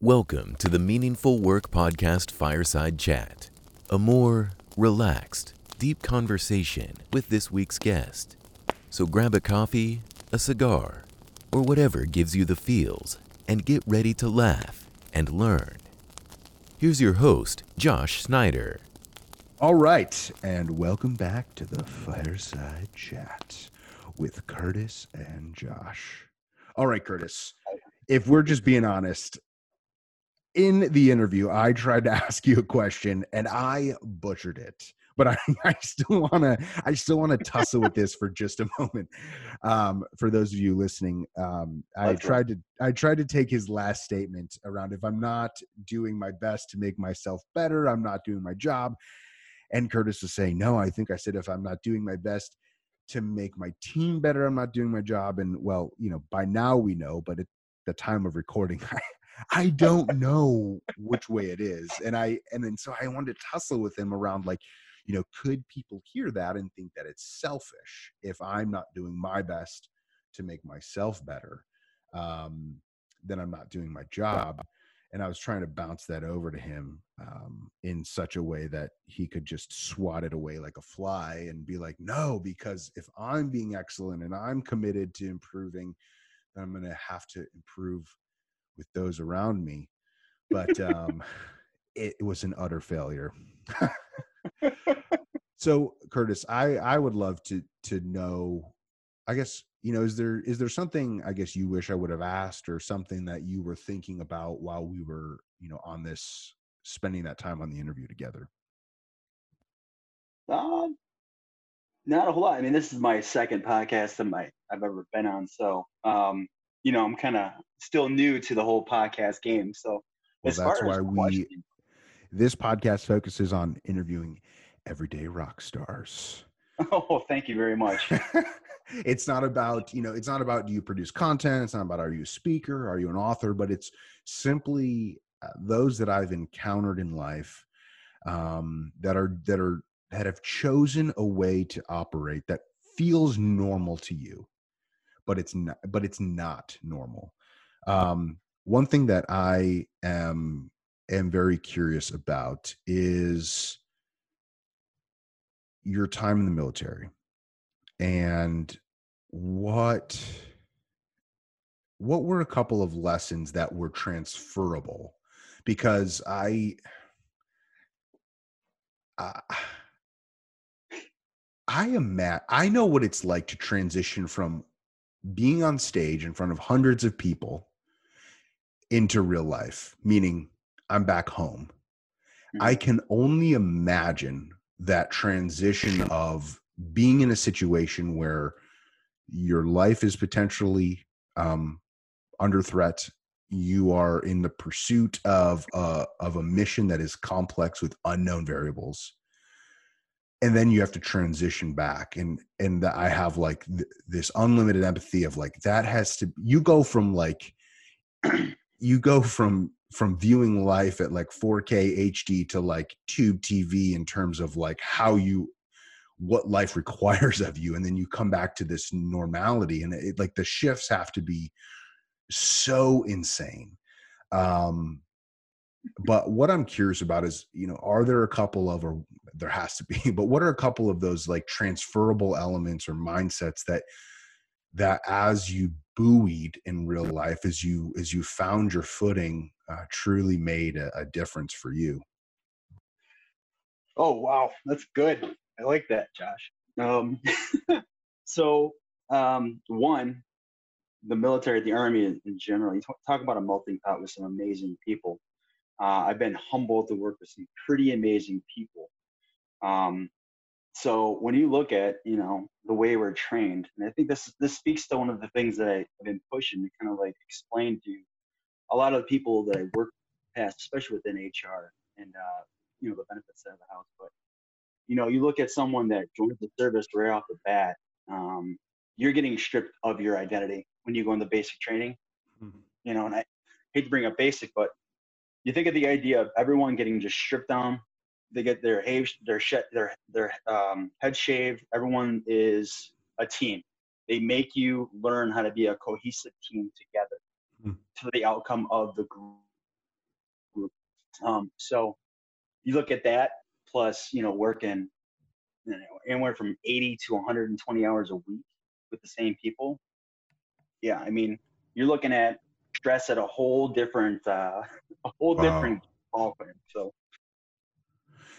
Welcome to the Meaningful Work Podcast Fireside Chat, a more relaxed, deep conversation with this week's guest. So grab a coffee, a cigar, or whatever gives you the feels, and get ready to laugh and learn. Here's your host, Josh Schneider. All right, and welcome back to the Fireside Chat with Kurtis and Josh. All right, Kurtis, if we're just being honest, in the interview, I tried to ask you a question and I butchered it. But I, I still want to, I still want to tussle with this for just a moment. Um, for those of you listening, um, I tried to, I tried to take his last statement around if I'm not doing my best to make myself better, I'm not doing my job. And Kurtis was saying, no, I think I said if I'm not doing my best to make my team better, I'm not doing my job. And well, you know, by now we know, but at the time of recording, I, don't know which way it is. And I, and then so I wanted to tussle with him around like, you know, could people hear that and think that it's selfish if I'm not doing my best to make myself better? Um, then I'm not doing my job and I was trying to bounce that over to him um, in such a way that he could just swat it away like a fly and be like, "No, because if I'm being excellent and I'm committed to improving, then I'm going to have to improve with those around me." But um, it, it was an utter failure. so, Kurtis, I I would love to to know. I guess you know is there is there something I guess you wish I would have asked or something that you were thinking about while we were you know on this spending that time on the interview together. Um, not a whole lot. I mean, this is my second podcast that my I've ever been on, so um, you know, I'm kind of still new to the whole podcast game. So Well, as that's far why we this podcast focuses on interviewing everyday rock stars. oh, thank you very much. it's not about you know it's not about do you produce content it's not about are you a speaker are you an author but it's simply uh, those that i've encountered in life um, that are that are that have chosen a way to operate that feels normal to you but it's not but it's not normal. Um, one thing that i am am very curious about is your time in the military and what what were a couple of lessons that were transferable? Because i i i am at, i know what it's like to transition from being on stage in front of hundreds of people into real life meaning i'm back home. I can only imagine that transition of being in a situation where your life is potentially um, under threat. You are in the pursuit of a, of a mission that is complex with unknown variables, and then you have to transition back. and And I have like th- this unlimited empathy of like that has to. You go from like you go from from viewing life at like 4K HD to like tube TV in terms of like how you what life requires of you and then you come back to this normality and it like the shifts have to be so insane um but what i'm curious about is you know are there a couple of or there has to be but what are a couple of those like transferable elements or mindsets that that as you buoyed in real life as you as you found your footing uh, truly made a, a difference for you Oh wow, that's good. I like that, Josh. Um, so um, one, the military, the army in, in general. You talk, talk about a melting pot with some amazing people. Uh, I've been humbled to work with some pretty amazing people. Um, so when you look at you know the way we're trained, and I think this this speaks to one of the things that I've been pushing to kind of like explain to a lot of the people that I work past, especially within HR and uh, you know the benefits side of the house. But you know, you look at someone that joins the service right off the bat, um, you're getting stripped of your identity when you go into basic training. You know, and I hate to bring up basic, but you think of the idea of everyone getting just stripped down. They get their hair, their shed, their their um, head shaved. Everyone is a team. They make you learn how to be a cohesive team together Hmm. to the outcome of the group. Um, so you look at that plus, you know, working you know, anywhere from 80 to 120 hours a week with the same people. Yeah, I mean, you're looking at stress at a whole different, uh, a whole Wow. different ballpark. So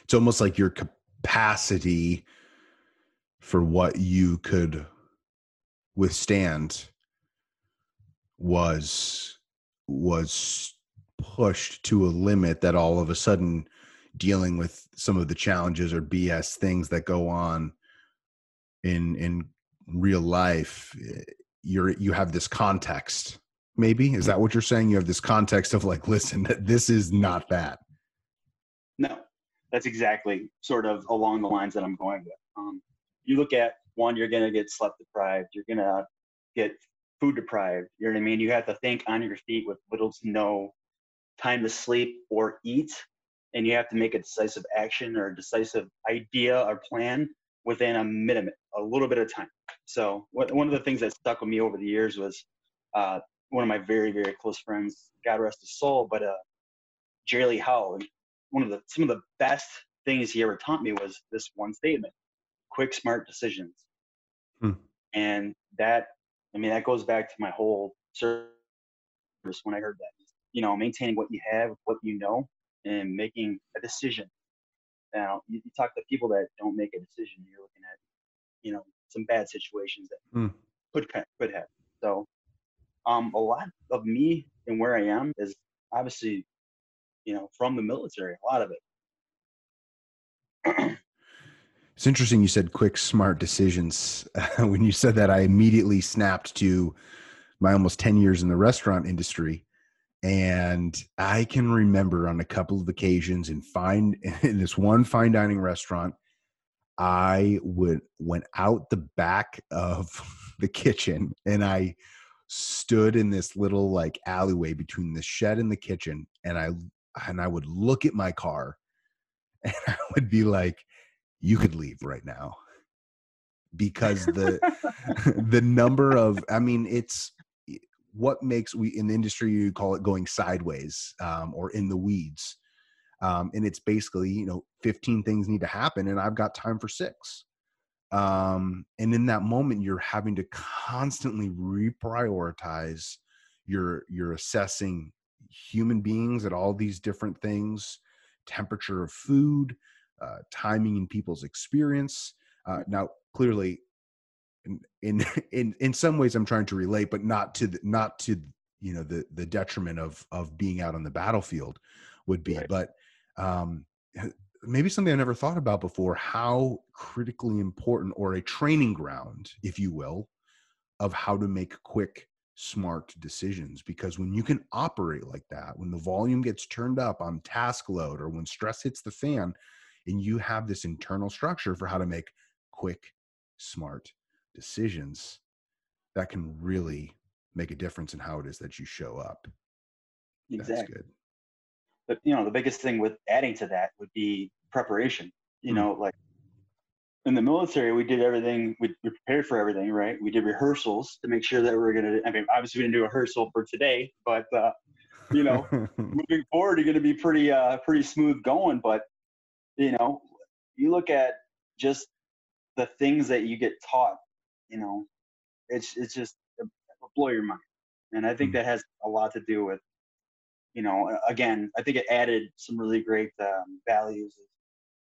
It's almost like your capacity for what you could withstand was was pushed to a limit that all of a sudden dealing with some of the challenges or BS things that go on in in real life eh, you're you have this context maybe is that what you're saying you have this context of like listen this is not that No, that's exactly sort of along the lines that I'm going with. Um, you look at one, you're going to get sleep deprived. You're going to get food deprived. You know what I mean? You have to think on your feet with little to no time to sleep or eat. And you have to make a decisive action or a decisive idea or plan within a minute, a little bit of time. So what, one of the things that stuck with me over the years was uh, one of my very, very close friends, God rest his soul, but uh, Jerry Lee Howe. One of the some of the best things he ever taught me was this one statement: quick, smart decisions. Hmm. And that, I mean, that goes back to my whole service when I heard that. You know, maintaining what you have, what you know, and making a decision. Now, you, you talk to people that don't make a decision, you're looking at, you know, some bad situations that Hmm. could could have. So, um, a lot of me and where I am is obviously, you know, from the military. A lot of it. It's interesting you said quick, smart decisions. when you said that, I immediately snapped to my almost 10 years in the restaurant industry. And I can remember on a couple of occasions in fine in this one fine dining restaurant, I would went out the back of the kitchen and I stood in this little like alleyway between the shed and the kitchen and I and I would look at my car and I would be like, you could leave right now. Because the the number of I mean, it's what makes we in the industry you call it going sideways um, or in the weeds. Um, and it's basically, you know, 15 things need to happen and I've got time for six. Um, and in that moment, you're having to constantly reprioritize. You're you're assessing human beings at all these different things, temperature of food, uh, timing in people's experience. Uh, now, clearly, in, in in in some ways, I'm trying to relate, but not to the, not to you know the the detriment of of being out on the battlefield would be. Right. But um, maybe something I never thought about before: how critically important, or a training ground, if you will, of how to make quick smart decisions because when you can operate like that when the volume gets turned up on task load or when stress hits the fan and you have this internal structure for how to make quick smart decisions that can really make a difference in how it is that you show up that's exactly. good But you know, the biggest thing with adding to that would be preparation. You Hmm. know, like in the military, we did everything. We, we prepared for everything, right? We did rehearsals to make sure that we are gonna. I mean, obviously we didn't do a rehearsal for today, but uh, you know, moving forward, you're going to be pretty uh, pretty smooth going. But you know, you look at just the things that you get taught. You know, it's it's just it will blow your mind, and I think Mm. that has a lot to do with. You know, again, I think it added some really great um, values,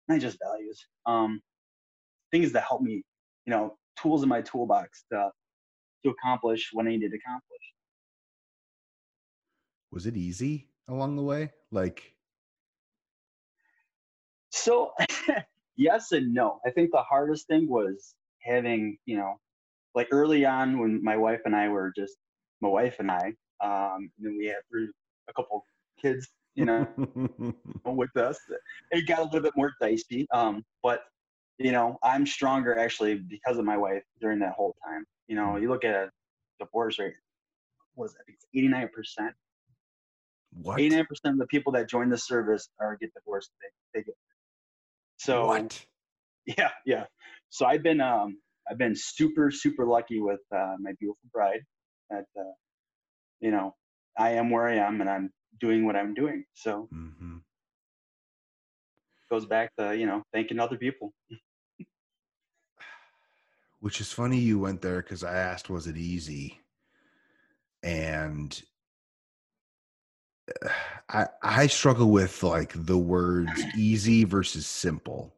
not just values, um, things that help me. You know, tools in my toolbox to to accomplish what I needed to accomplish. was it easy along the way like So, yes and no. I think the hardest thing was having, you know, like early on when my wife and I were just my wife and I, um, and then we had three, a couple kids, you know, with us. It got a little bit more dicey. Um, but you know, I'm stronger actually because of my wife during that whole time. You know, you look at a divorce rate, was? It's 89 percent. what 89 percent of the people that join the service are get divorced. They, they get. So what yeah yeah so i've been um i've been super super lucky with uh, my beautiful bride that uh, you know i am where i am and i'm doing what i'm doing so hmm goes back to you know thanking other people. Which is funny you went there because I asked, was it easy? And I I struggle with like the words easy versus simple.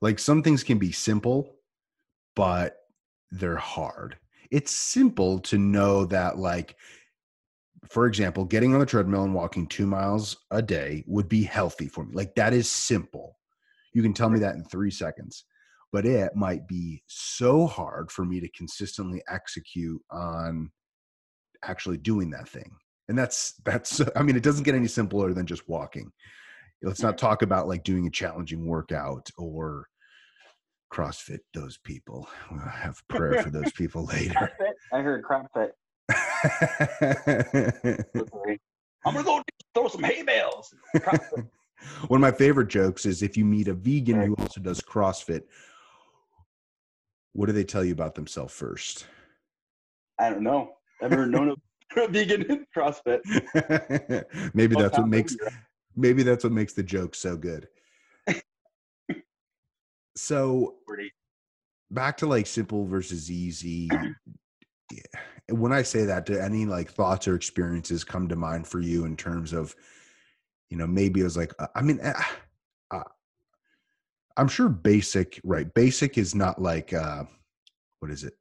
Like some things can be simple, but they're hard. It's simple to know that like for example, getting on the treadmill and walking 2 miles a day would be healthy for me. Like that is simple. You can tell me that in 3 seconds. But it might be so hard for me to consistently execute on actually doing that thing. And that's that's i mean it doesn't get any simpler than just walking. Let's not talk about like doing a challenging workout or crossfit those people. We'll have prayer for those people later. I heard crossfit i'm gonna go throw some hay bales. One of my favorite jokes is if you meet a vegan who also does crossfit what do they tell you about themselves first? I don't know. I've never known a vegan CrossFit. maybe that's what makes maybe that's what makes the joke so good. so back to like simple versus easy. When I say that, do any like thoughts or experiences come to mind for you in terms of, you know, maybe it was like, uh, I mean, uh, uh, I'm sure basic, right? Basic is not like, uh, what is it?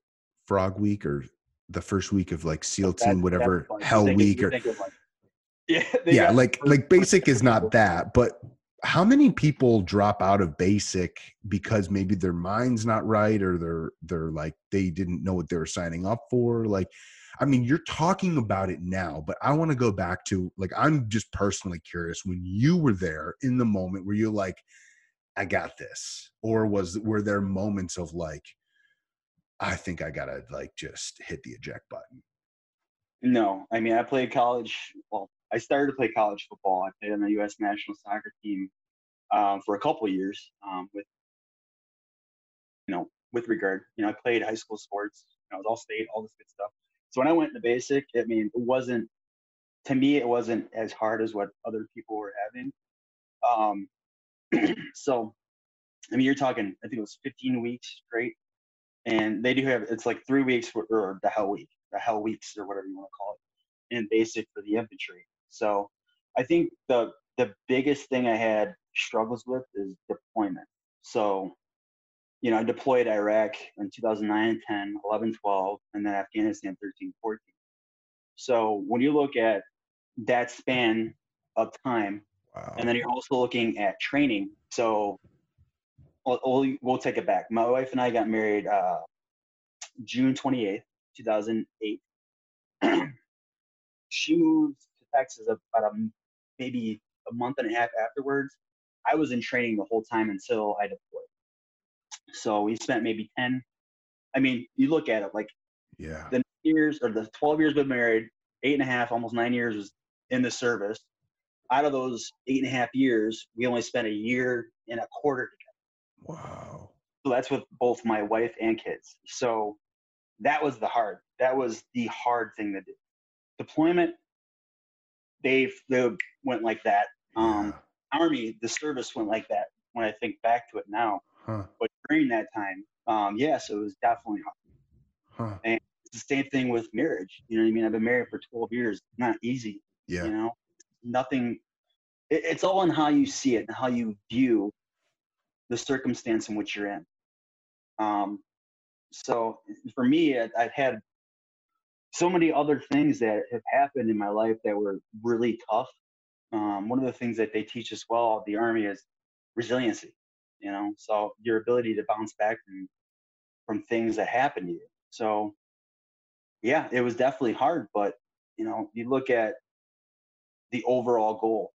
Frog week or the first week of like SEAL team, whatever Hell Week or like, yeah, yeah, like like basic is not that, but how many people drop out of basic because maybe their mind's not right or they're they're like they didn't know what they were signing up for like i mean you're talking about it now but i want to go back to like i'm just personally curious when you were there in the moment where you're like i got this or was were there moments of like I think I gotta like just hit the eject button. No, I mean I played college. Well, I started to play college football. I played on the U.S. national soccer team um, for a couple years. Um, with you know, with regard, you know, I played high school sports. You know, I was all state, all this good stuff. So when I went to basic, I mean, it wasn't to me. It wasn't as hard as what other people were having. Um, so, I mean, you're talking. I think it was 15 weeks straight and they do have it's like three weeks for, or the hell week, the hell weeks or whatever you want to call it, in basic for the infantry. So I think the the biggest thing I had struggles with is deployment. So, you know, I deployed Iraq in 2009, 10, 11, 12, and then Afghanistan 13, 14. So when you look at that span of time, wow. and then you're also looking at training. So we'll, we'll, take it back. My wife and I got married uh, June 28th, 2008. she moved Texas about a, maybe a month and a half afterwards. I was in training the whole time until I deployed. So we spent maybe 10. I mean, you look at it like yeah, the years or the 12 years we've been married, eight and a half, almost nine years was in the service. Out of those eight and a half years, we only spent a year and a quarter together. Wow. So that's with both my wife and kids. So that was the hard. That was the hard thing to do. Deployment, they they went like that. Um, yeah. Army, the service went like that. When I think back to it now, huh. but during that time, um, yes, it was definitely hard. Huh. And it's the same thing with marriage. You know what I mean? I've been married for 12 years. Not easy. Yeah. You know, nothing. It, it's all on how you see it and how you view the circumstance in which you're in. Um, so for me, I, I've had so many other things that have happened in my life that were really tough. Um, one of the things that they teach as well, the army, is resiliency. You know, so your ability to bounce back from from things that happen to you. So, yeah, it was definitely hard, but you know, you look at the overall goal.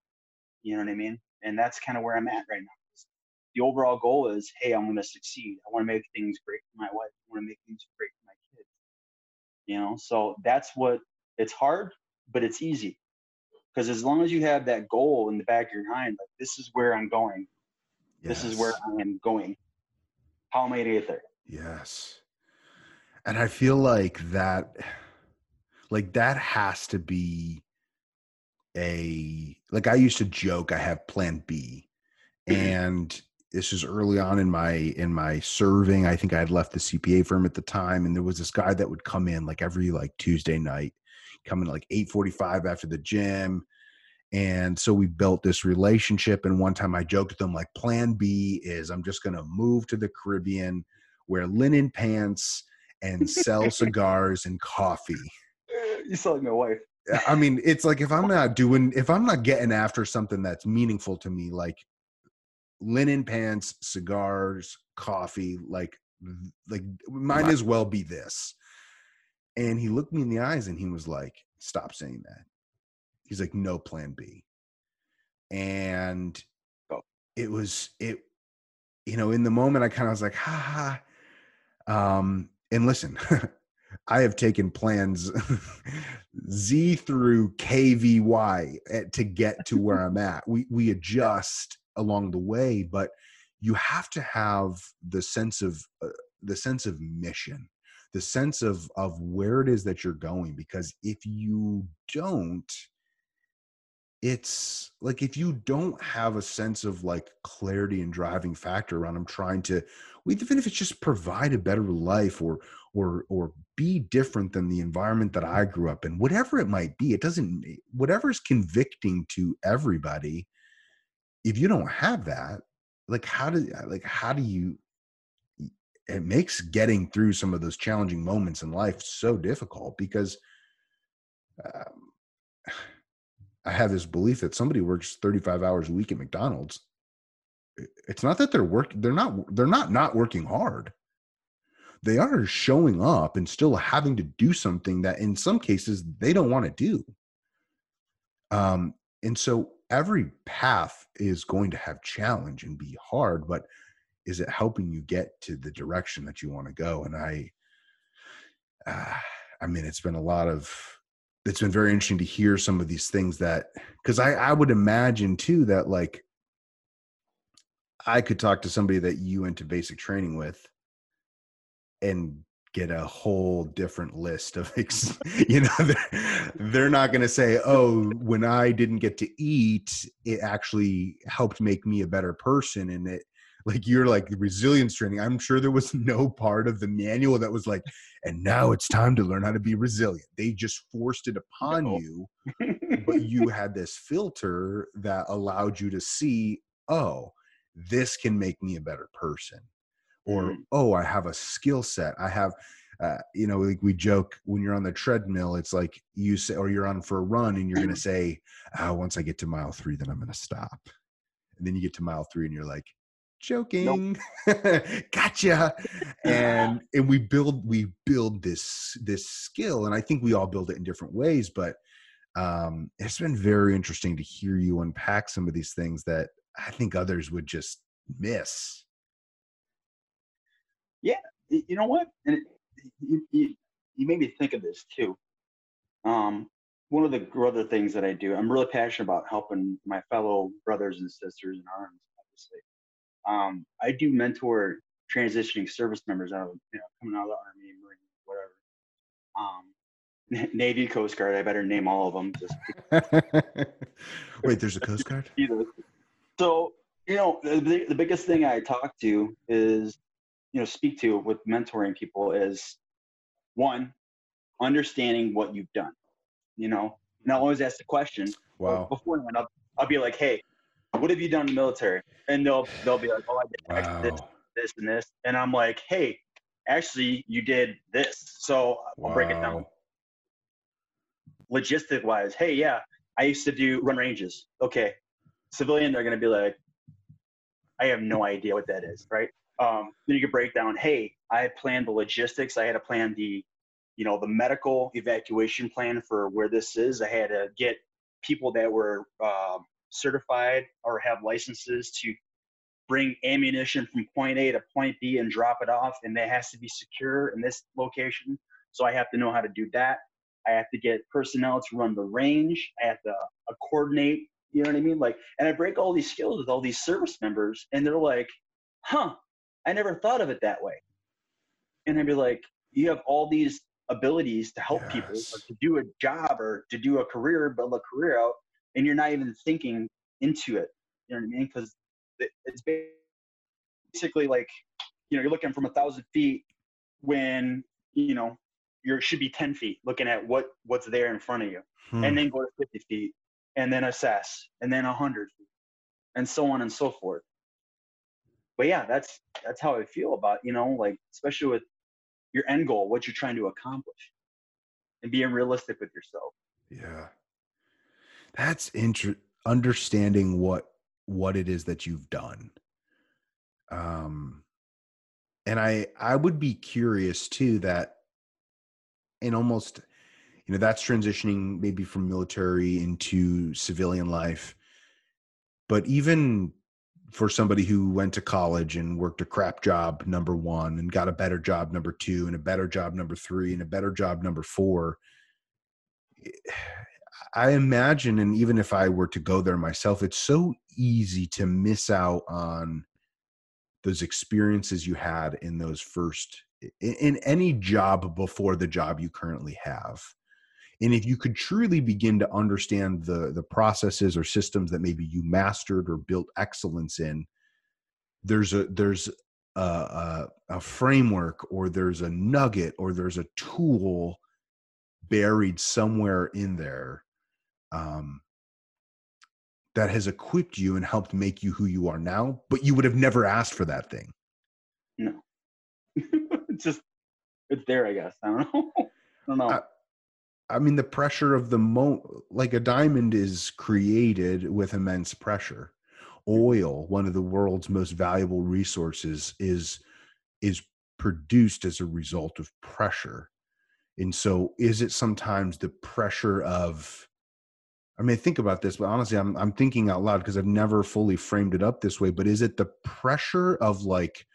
You know what I mean? And that's kind of where I'm at right now the overall goal is, hey, I'm going to succeed. I want to make things great for my wife. I want to make things great for. You know, so that's what it's hard, but it's easy. Because as long as you have that goal in the back of your mind, like this is where I'm going. Yes. This is where I am going. How am I to get there? Yes. And I feel like that, like that has to be a, like I used to joke, I have plan B mm-hmm. and this is early on in my in my serving. I think I had left the CPA firm at the time, and there was this guy that would come in like every like Tuesday night, coming like eight forty five after the gym. And so we built this relationship. And one time I joked with him, like, plan B is I'm just going to move to the Caribbean, wear linen pants, and sell cigars and coffee. You sound like my wife. I mean, it's like if I'm not doing, if I'm not getting after something that's meaningful to me, like linen pants, cigars, coffee, like, like might as well be this. And he looked me in the eyes and he was like, "Stop saying that." He's like, "No plan B." And Oh. it was it, you know, in the moment I kind of was like, "Ha ha." Um, and listen, I have taken plans Z through KVY eh, to get to where I'm at. We we adjust along the way, but you have to have the sense of uh, the sense of mission, the sense of of where it is that you're going. Because if you don't, it's like if you don't have a sense of like clarity and driving factor around i'm trying to even if it's just provide a better life or or or be different than the environment that i grew up in whatever it might be it doesn't whatever's convicting to everybody if you don't have that like how do like how do you it makes getting through some of those challenging moments in life so difficult because um, I have this belief that somebody works 35 hours a week at McDonald's. It's not that they're work they're not they're not not working hard. They are showing up and still having to do something that in some cases they don't want to do. Um and so every path is going to have challenge and be hard, but is it helping you get to the direction that you want to go? And I uh, I mean it's been a lot of it's been very interesting to hear some of these things that because I, I would imagine too that like I could talk to somebody that you went to basic training with and get a whole different list of ex- you know they're, they're not going to say oh when i didn't get to eat it actually helped make me a better person and it like you're like resilience training. I'm sure there was no part of the manual that was like and now it's time to learn how to be resilient. They just forced it upon No. you but you had this filter that allowed you to see oh this can make me a better person or Mhm. oh i have a skill set. I have uh, you know like we joke when you're on the treadmill it's like you say or you're on for a run and you're going to say oh, once i get to mile three then i'm going to stop. And then you get to mile three and you're like joking. Gotcha. And and we build we build this this skill and i think we all build it in different ways but um it's been very interesting to hear you unpack some of these things that i think others would just miss Y- you know what? And it, you, you, you made me think of this too. Um, one of the other things that I do, I'm really passionate about helping my fellow brothers and sisters in arms. Obviously, um, I do mentor transitioning service members out of you know coming out of the army, marine, whatever. Um, Navy, Coast Guard. I better name all of them. Just wait there's a coast guard. So, you know, the- the biggest thing I talk to is, you know, speak to with mentoring people is one, understanding what you've done, you know, and I always ask the question wow beforehand. I'll, I'll be like, hey, what have you done in the military? And they'll, they'll be like, oh, I did X, this, wow this, and this. And I'm like, hey, actually, you did this. So I'll break it down logistic wise, hey, yeah, I used to do run ranges. Okay. Civilian, they're going to be like, I have no idea what that is, right? Um, then you could break down, hey, I planned the logistics. I had to plan the, you know, the medical evacuation plan for where this is. I had to get people that were um, certified or have licenses to bring ammunition from point A to point B and drop it off, and that has to be secure in this location. So I have to know how to do that. I have to get personnel to run the range. I have to uh, coordinate. You know what I mean? Like, and I break all these skills with all these service members, and they're like, "Huh, I never thought of it that way." And I'd be like, "You have all these abilities to help people, Yes. or to do a job, or to do a career, build a career out, and you're not even thinking into it." You know what I mean? Because it's basically like you know you're looking from a thousand feet when you know you should be 10 feet looking at what what's there in front of you Hmm. and then go to 50 feet and then assess and then 100 feet and so on and so forth but yeah that's that's how i feel about you know like especially with your end goal what you're trying to accomplish and being realistic with yourself Yeah. That's inter- understanding what what it is that you've done. Um and I I would be curious too that in almost you know that's transitioning maybe from military into civilian life. But even for somebody who went to college and worked a crap job number 1 and got a better job number 2 and a better job number 3 and a better job number 4 I imagine, and even if I were to go there myself, it's so easy to miss out on those experiences you had in those first in any job before the job you currently have. And if you could truly begin to understand the the processes or systems that maybe you mastered or built excellence in, there's a there's a, a, a framework or there's a nugget or there's a tool buried somewhere in there um, that has equipped you and helped make you who you are now, but you would have never asked for that thing. no. It's just it's there i guess. I don't know. I don't know. Uh, I mean, the pressure of the mo like a diamond is created with immense pressure. Mm-hmm. Oil, one of the world's most valuable resources, is is produced as a result of pressure. And so, is it sometimes the pressure of I mean, think about this, but honestly, I'm I'm thinking out loud because I've never fully framed it up this way. But is it the pressure of like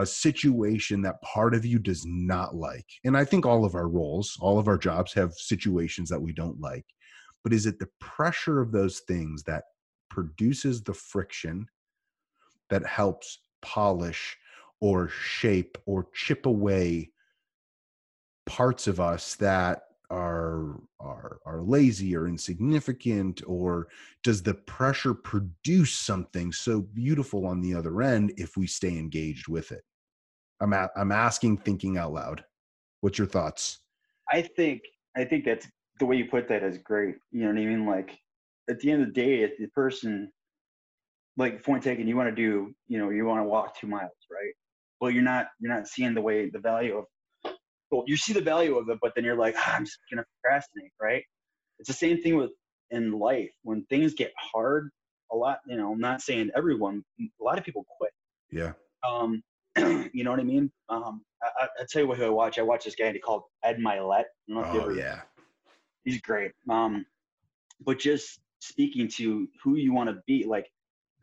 a situation that part of you does not like? And I think all of our roles, all of our jobs have situations that we don't like. But is it the pressure of those things that produces the friction that helps polish or shape or chip away parts of us that are are are lazy or insignificant or does the pressure produce something so beautiful on the other end if we stay engaged with it i'm a, i'm asking thinking out loud what's your thoughts I think I think that's the way you put that is great. You know what I mean? Like at the end of the day, if the person like point taken, you want to do, you know, you want to walk two miles, right? Well, you're not you're not seeing the way the value of well, you see the value of it, but then you're like, ah, I'm just gonna procrastinate, right? It's the same thing with in life. When things get hard, a lot, you know, I'm not saying everyone, a lot of people quit. yeah Um, you know what I mean? Um, I, I, I'll tell you what who I watch. I watch this guy called Ed Mylett. I don't know if you oh ever- yeah he's great. Um, but just speaking to who you want to be, like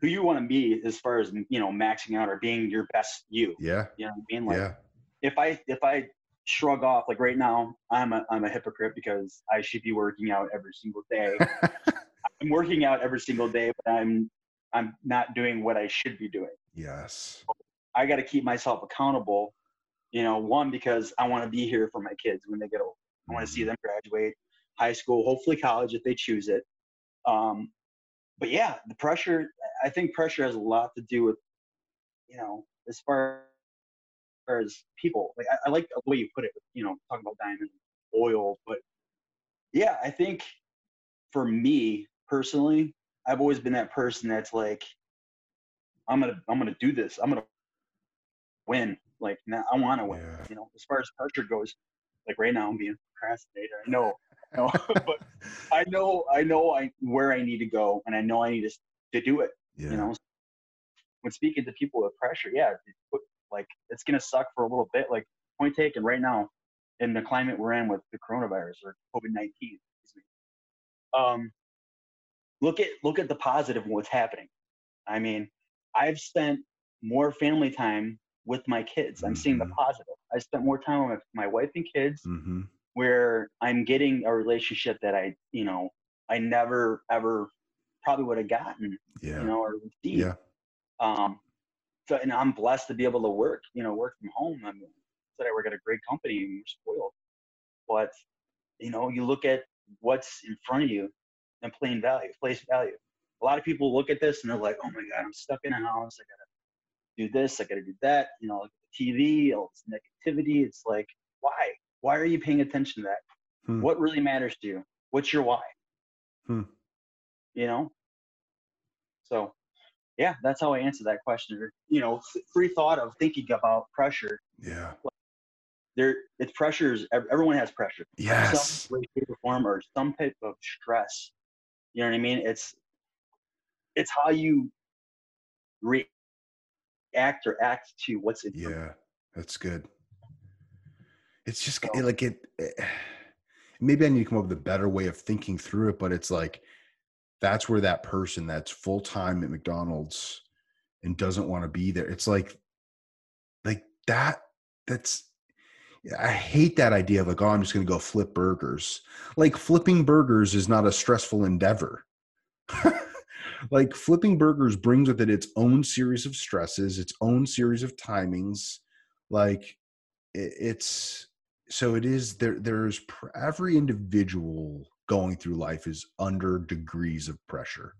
who you want to be as far as you know, maxing out or being your best you. yeah You know what I mean? Like yeah if I if I shrug off like right now, I'm a I'm a hypocrite because I should be working out every single day. I'm working out every single day, but I'm I'm not doing what I should be doing. yes I got to keep myself accountable. You know, one because I want to be here for my kids when they get old. I want to see them graduate high school, hopefully college if they choose it. Um, but yeah, the pressure. I think pressure has a lot to do with, you know, as far as people. Like I, I like the way you put it. You know, talking about diamond oil, but yeah, I think for me personally, I've always been that person that's like, I'm gonna, I'm gonna do this. I'm gonna win. Like now, I want to win. Yeah. You know, as far as pressure goes, like right now, I'm being procrastinator. I know, know, but I know, I know, I where I need to go, and I know I need to to do it. yeah You know, when speaking to people with pressure, yeah, put- like it's gonna suck for a little bit. Like point taken, right now, in the climate we're in with the coronavirus or COVID nineteen. Um, look at look at the positive what's happening. I mean, I've spent more family time with my kids. I'm seeing the Mhm. positive. I spent more time with my wife and kids mm-hmm. where I'm getting a relationship that I, you know, I never ever probably would have gotten, yeah you know, or received. yeah Um, so, and I'm blessed to be able to work, you know, work from home. I mean, that I work at a great company and we're spoiled. But, you know, you look at what's in front of you and plain value, place value. a lot of people look at this and they're like, oh my God, I'm stuck in a house. I gotta do this, I gotta do that, you know, like the TV, all this negativity. It's like, why? Why are you paying attention to that? Hmm. What really matters to you? What's your why? Hmm. You know? So yeah, that's how I answer that question. You know, free thought of thinking about pressure. Yeah. There, it's pressures. Everyone has pressure. Yes. Some way, shape, or form, or some type of stress. You know what I mean? It's it's how you react or act to what's in. Yeah, that's good. It's just so, like it, eh, it. Maybe I need to come up with a better way of thinking through it, but it's like that's where that person that's full time at McDonald's and doesn't want to be there. It's like, like that. That's I hate that idea of like, oh, I'm just going to go flip burgers. Like flipping burgers is not a stressful endeavor. like flipping burgers brings with it its own series of stresses, its own series of timings. Like it's so it is there. There's every individual going through life is under degrees of pressure,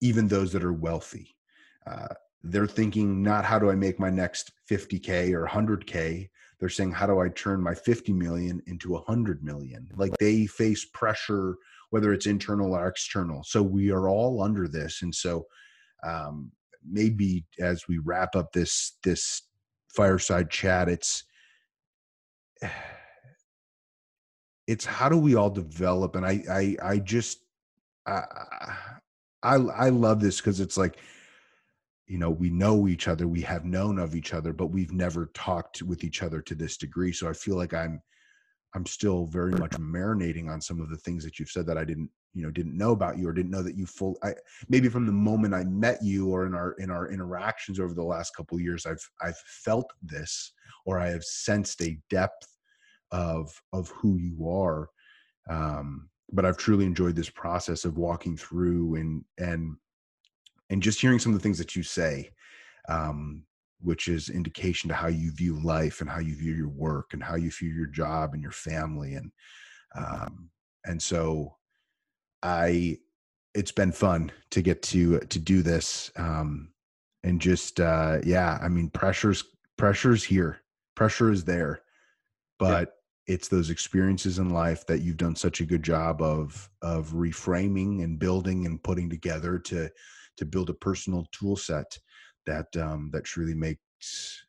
even those that are wealthy. Uh, they're thinking not how do I make my next 50k or 100k they're saying how do i turn my 50 million into 100 million? Like they face pressure whether it's internal or external. So we are all under this and so um, maybe as we wrap up this this fireside chat it's it's how do we all develop? And i i i just i i, I love this because it's like you know we know each other we have known of each other but we've never talked with each other to this degree. So i feel like i'm i'm still very much marinating on some of the things that you've said that i didn't you know didn't know about you or didn't know that you full i maybe from the moment i met you or in our in our interactions over the last couple years i've i've felt this or i have sensed a depth of of who you are. Um but i've truly enjoyed this process of walking through and and and just hearing some of the things that you say um, which is indication to how you view life and how you view your work and how you view your job and your family and um, and so i it's been fun to get to to do this um, and just uh, yeah i mean pressure's pressure's here pressure is there but yeah. it's those experiences in life that you've done such a good job of of reframing and building and putting together to to build a personal tool set that um, that truly makes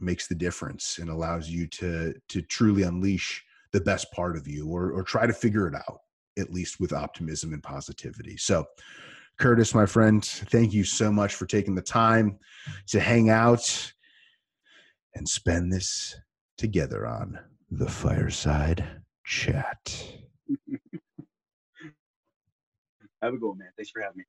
makes the difference and allows you to to truly unleash the best part of you or or try to figure it out at least with optimism and positivity. So kurtis my friend thank you so much for taking the time to hang out and spend this together on the fireside chat. Have a go man. Thanks for having me